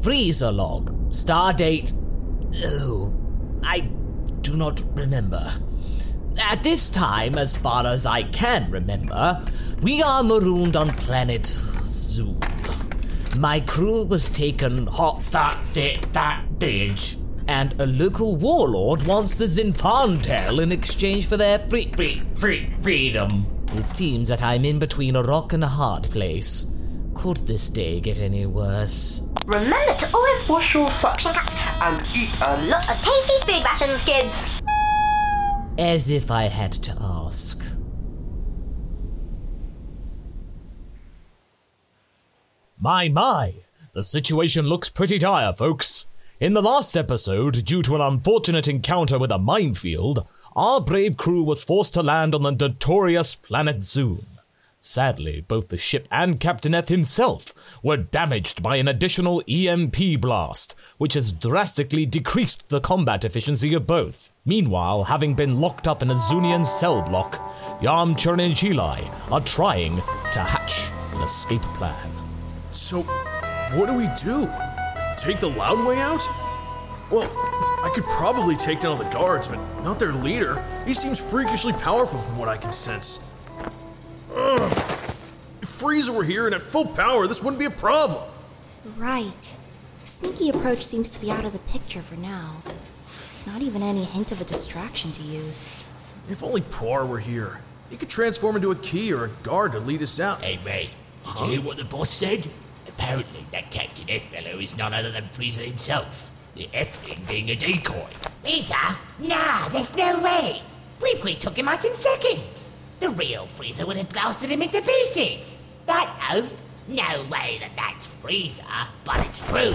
Frieza log. Stardate. Oh, I do not remember. At this time, as far as I can remember, we are marooned on planet Zoon. My crew was taken hot start sit that hostage, and a local warlord wants the Zinfandel in exchange for their free, free, free freedom. It seems that I'm in between a rock and a hard place. Could this day get any worse? Remember to always wash your suction cups and eat a lot of tasty food rations, kids. As if I had to ask. My, my, the situation looks pretty dire, folks. In the last episode, due to an unfortunate encounter with a minefield, our brave crew was forced to land on the notorious planet Zoon. Sadly, both the ship and Captain F himself were damaged by an additional EMP blast, which has drastically decreased the combat efficiency of both. Meanwhile, having been locked up in a Zunian cell block, Yamcha and Chilai are trying to hatch an escape plan. So, what do we do? Take the loud way out? Well, I could probably take down the guards, but not their leader. He seems freakishly powerful from what I can sense. Ugh. If Frieza were here and at full power, this wouldn't be a problem. Right. The sneaky approach seems to be out of the picture for now. There's not even any hint of a distraction to use. If only Puar were here. He could transform into a key or a guard to lead us out. Hey, mate, did you hear what the boss said? Apparently, that Captain F fellow is none other than Frieza himself. The F-thing being a decoy. Frieza? Nah, there's no way. Briefly took him out in seconds. The real Frieza would have blasted him into pieces. That? No way that that's Frieza, but it's true.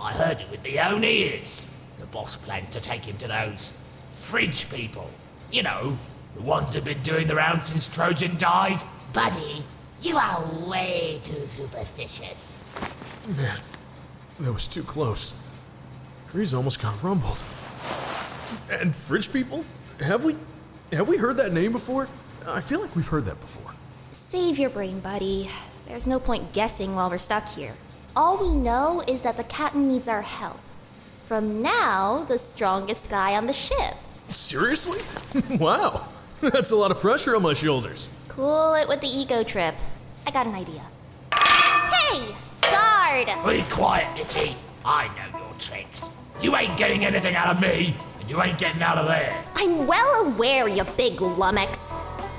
I heard it with my own ears. The boss plans to take him to those fridge people. You know, the ones who've been doing the rounds since Trojan died. Buddy, you are way too superstitious. Man, that was too close. Frieza almost got rumbled. And fridge people? Have we have we heard that name before? I feel like we've heard that before. Save your brain, buddy. There's no point guessing while we're stuck here. All we know is that the captain needs our help. From now, the strongest guy on the ship. Seriously? wow. That's a lot of pressure on my shoulders. Cool it with the ego trip. I got an idea. Hey! Guard! Be quiet, Missy. I know your tricks. You ain't getting anything out of me, and you ain't getting out of there. I'm well aware, you big lummox.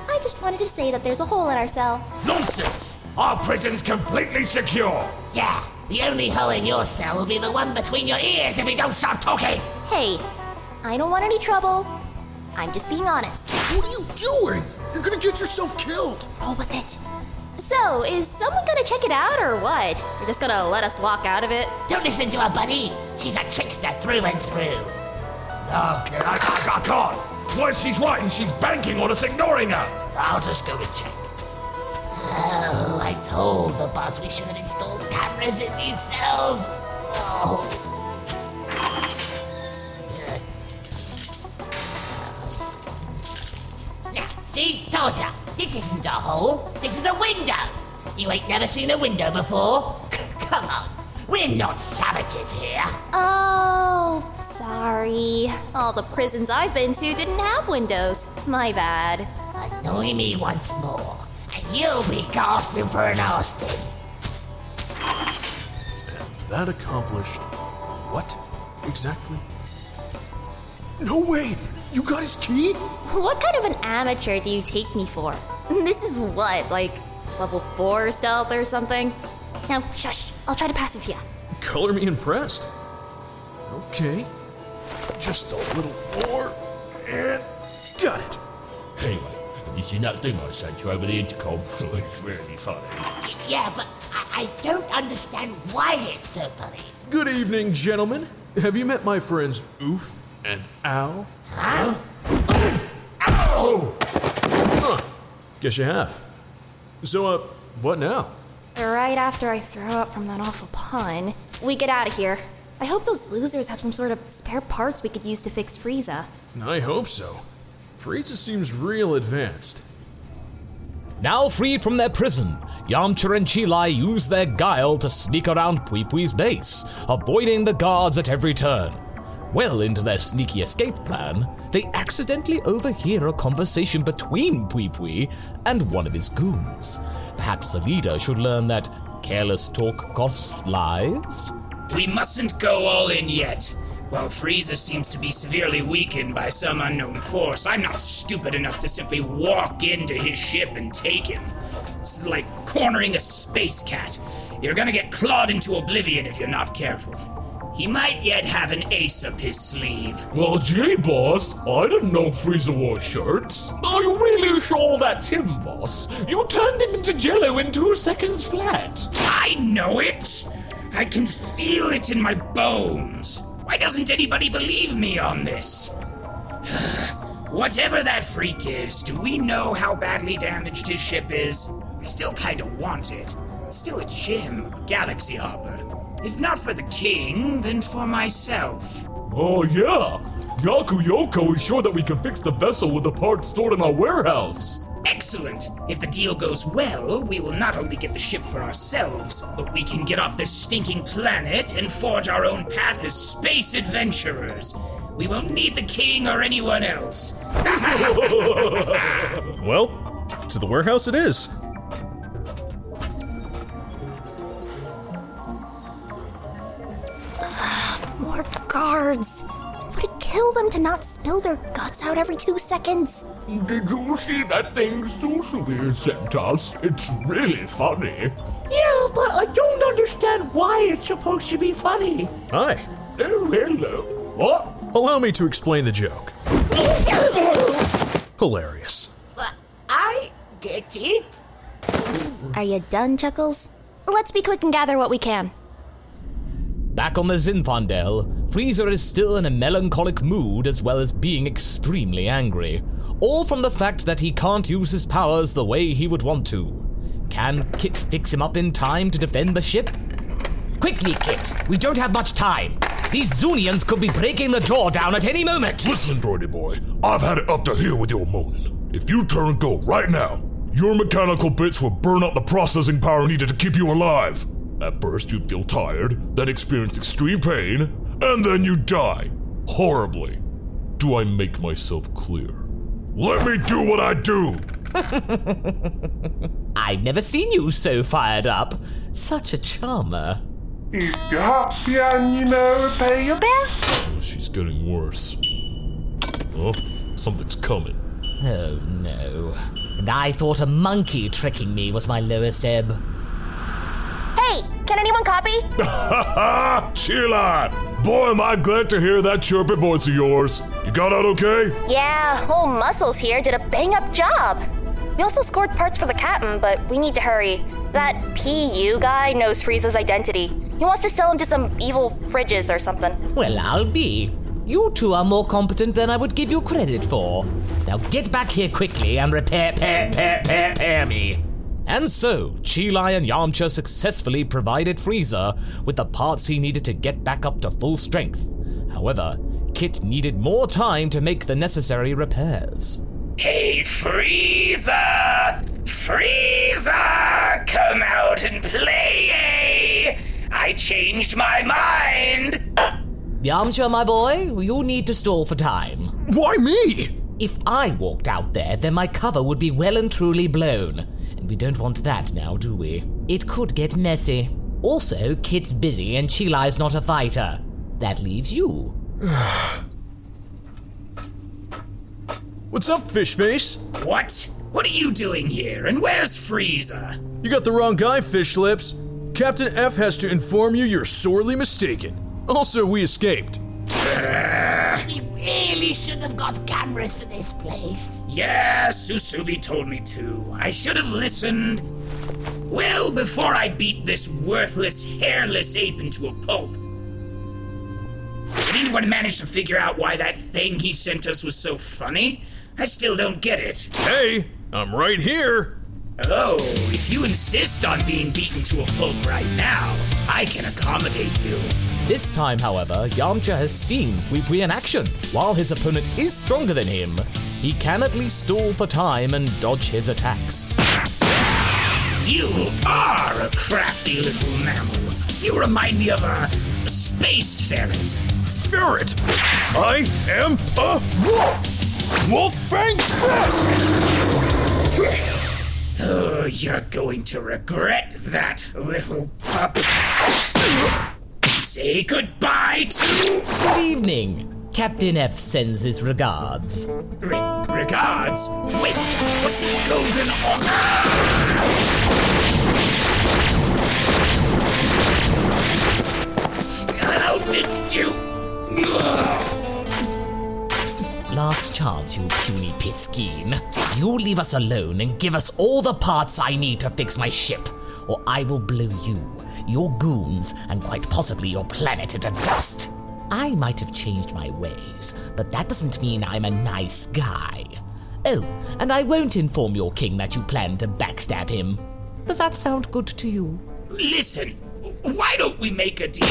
I just wanted to say that there's a hole in our cell. Nonsense! Our prison's completely secure. Yeah, the only hole in your cell will be the one between your ears if you don't stop talking. Hey, I don't want any trouble. I'm just being honest. What are you doing? You're gonna get yourself killed. Roll with it. So, is someone gonna check it out or what? You're just gonna let us walk out of it? Don't listen to her, buddy. She's a trickster through and through. No, I, I, I can't. What if she's right and she's banking on us ignoring her? I'll just go and check. Oh, told the boss we should have installed cameras in these cells. Oh. Now, see, told ya. This isn't a hole. This is a window. You ain't never seen a window before. Come on, we're not savages here. Oh, sorry. All the prisons I've been to didn't have windows. My bad. Annoy me once more, you'll be gasping for an Austin. And that accomplished what exactly? No way! You got his key? What kind of an amateur do you take me for? This is what, like level 4 stealth or something? Now, shush. I'll try to pass it to you. Color me impressed. Okay. Just a little more. And got it. Anyway, have you seen that thing I sent you over the intercom? it's really funny. Yeah, but I, I don't understand why it's so funny. Good evening, gentlemen. Have you met my friends Oof and Ow? Huh? Ow! Huh. Guess you have. So, uh, what now? Right after I throw up from that awful pun, we get out of here. I hope those losers have some sort of spare parts we could use to fix Frieza. I hope so. Frieza seems real advanced. Now freed from their prison, Yamcha and Chilai use their guile to sneak around Pui Pui's base, avoiding the guards at every turn. Well into their sneaky escape plan, they accidentally overhear a conversation between Pui Pui and one of his goons. Perhaps the leader should learn that careless talk costs lives? We mustn't go all in yet. While Frieza seems to be severely weakened by some unknown force, I'm not stupid enough to simply walk into his ship and take him. It's like cornering a space cat. You're gonna get clawed into oblivion if you're not careful. He might yet have an ace up his sleeve. Well, gee, boss, I didn't know Frieza wore shirts. Are you really sure that's him, boss? You turned him into jello in two seconds flat. I know it! I can feel it in my bones. Why doesn't anybody believe me on this? Whatever that freak is, do we know how badly damaged his ship is? I still kinda want it. It's still a gem, a galaxy harbor. If not for the king, then for myself. Oh, yeah. Yaku Yoko is sure that we can fix the vessel with the parts stored in our warehouse. Excellent! If the deal goes well, we will not only get the ship for ourselves, but we can get off this stinking planet and forge our own path as space adventurers. We won't need the king or anyone else. Well, to the warehouse it is. Guards. Would it kill them to not spill their guts out every two seconds? Did you see that thing Susumi sent us? It's really funny. Yeah, but I don't understand why it's supposed to be funny. Hi. Oh, hello. What? Allow me to explain the joke. Hilarious. I get it. Are you done, Chuckles? Let's be quick and gather what we can. Back on the Zinfandel, Frieza is still in a melancholic mood as well as being extremely angry. All from the fact that he can't use his powers the way he would want to. Can Kit fix him up in time to defend the ship? Quickly, Kit. We don't have much time. These Zunians could be breaking the door down at any moment. Listen, droidy boy, I've had it up to here with your moaning. If you turn go right now, your mechanical bits will burn out the processing power needed to keep you alive. At first, you'd feel tired, then experience extreme pain, and then you die. Horribly. Do I make myself clear? Let me do what I do! I've never seen you so fired up. Such a charmer. If you're happy and you know pay your bills. Oh, she's getting worse. Oh, something's coming. Oh no. And I thought a monkey tricking me was my lowest ebb. Hey, can anyone copy? Chill out! Boy, am I glad to hear that chirpy voice of yours. You got out okay? Yeah, old Muscles here did a bang up job. We also scored parts for the captain, but we need to hurry. That PU guy knows Frieza's identity. He wants to sell him to some evil fridges or something. Well, I'll be. You two are more competent than I would give you credit for. Now get back here quickly and repair, repair, repair, repair, repair me. And so, Chilai and Yamcha successfully provided Frieza with the parts he needed to get back up to full strength. However, Kit needed more time to make the necessary repairs. Hey, Frieza! Frieza! Come out and play! Eh? I changed my mind! Yamcha, my boy, you need to stall for time. Why me? If I walked out there, then my cover would be well and truly blown. And we don't want that now, do we? It could get messy. Also, Kit's busy and Chilai's not a fighter. That leaves you. What's up, fish face? What? What are you doing here? And where's Frieza? You got the wrong guy, fish lips. Captain F has to inform you you're sorely mistaken. Also, we escaped. We really should have got cameras for this place. Yeah, Susubi told me to. I should have listened. Well, before I beat this worthless, hairless ape into a pulp. Did anyone manage to figure out why that thing he sent us was so funny? I still don't get it. Hey, I'm right here. Oh, if you insist on being beaten to a pulp right now, I can accommodate you. This time, however, Yamcha has seen Pui Pui in action. While his opponent is stronger than him, he can at least stall for time and dodge his attacks. You are a crafty little mammal. You remind me of a space ferret. Ferret! I am a wolf! Wolf Fang Fist! Oh, you're going to regret that, little pup. Say goodbye to. Good evening. Captain F sends his regards. Re- regards? Wait, what's that golden. Ah! How did you. Last chance, you puny piskin. You leave us alone and give us all the parts I need to fix my ship, or I will blow you, your goons, and quite possibly your planet into dust. I might have changed my ways, but that doesn't mean I'm a nice guy. Oh, and I won't inform your king that you plan to backstab him. Does that sound good to you? Listen, why don't we make a deal?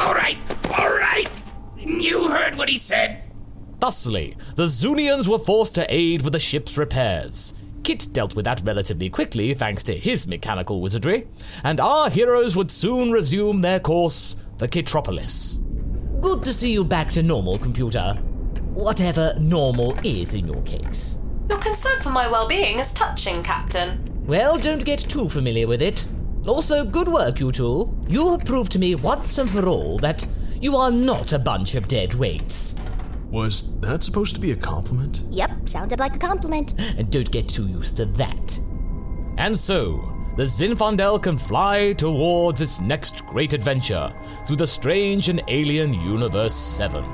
All right, all right. You heard what he said. Thusly, the Zunians were forced to aid with the ship's repairs. Kit dealt with that relatively quickly thanks to his mechanical wizardry, and our heroes would soon resume their course, the Kitropolis. Good to see you back to normal, computer. Whatever normal is in your case. Your concern for my well being is touching, Captain. Well, don't get too familiar with it. Also, good work, you two. You have proved to me once and for all that you are not a bunch of dead weights. Was that supposed to be a compliment? Yep, sounded like a compliment. And don't get too used to that. And so, the Zinfandel can fly towards its next great adventure through the strange and alien Universe 7.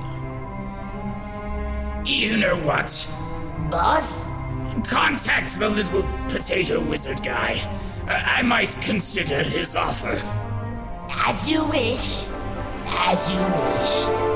You know what? Boss? Contact the little potato wizard guy. I I might consider his offer. As you wish. As you wish.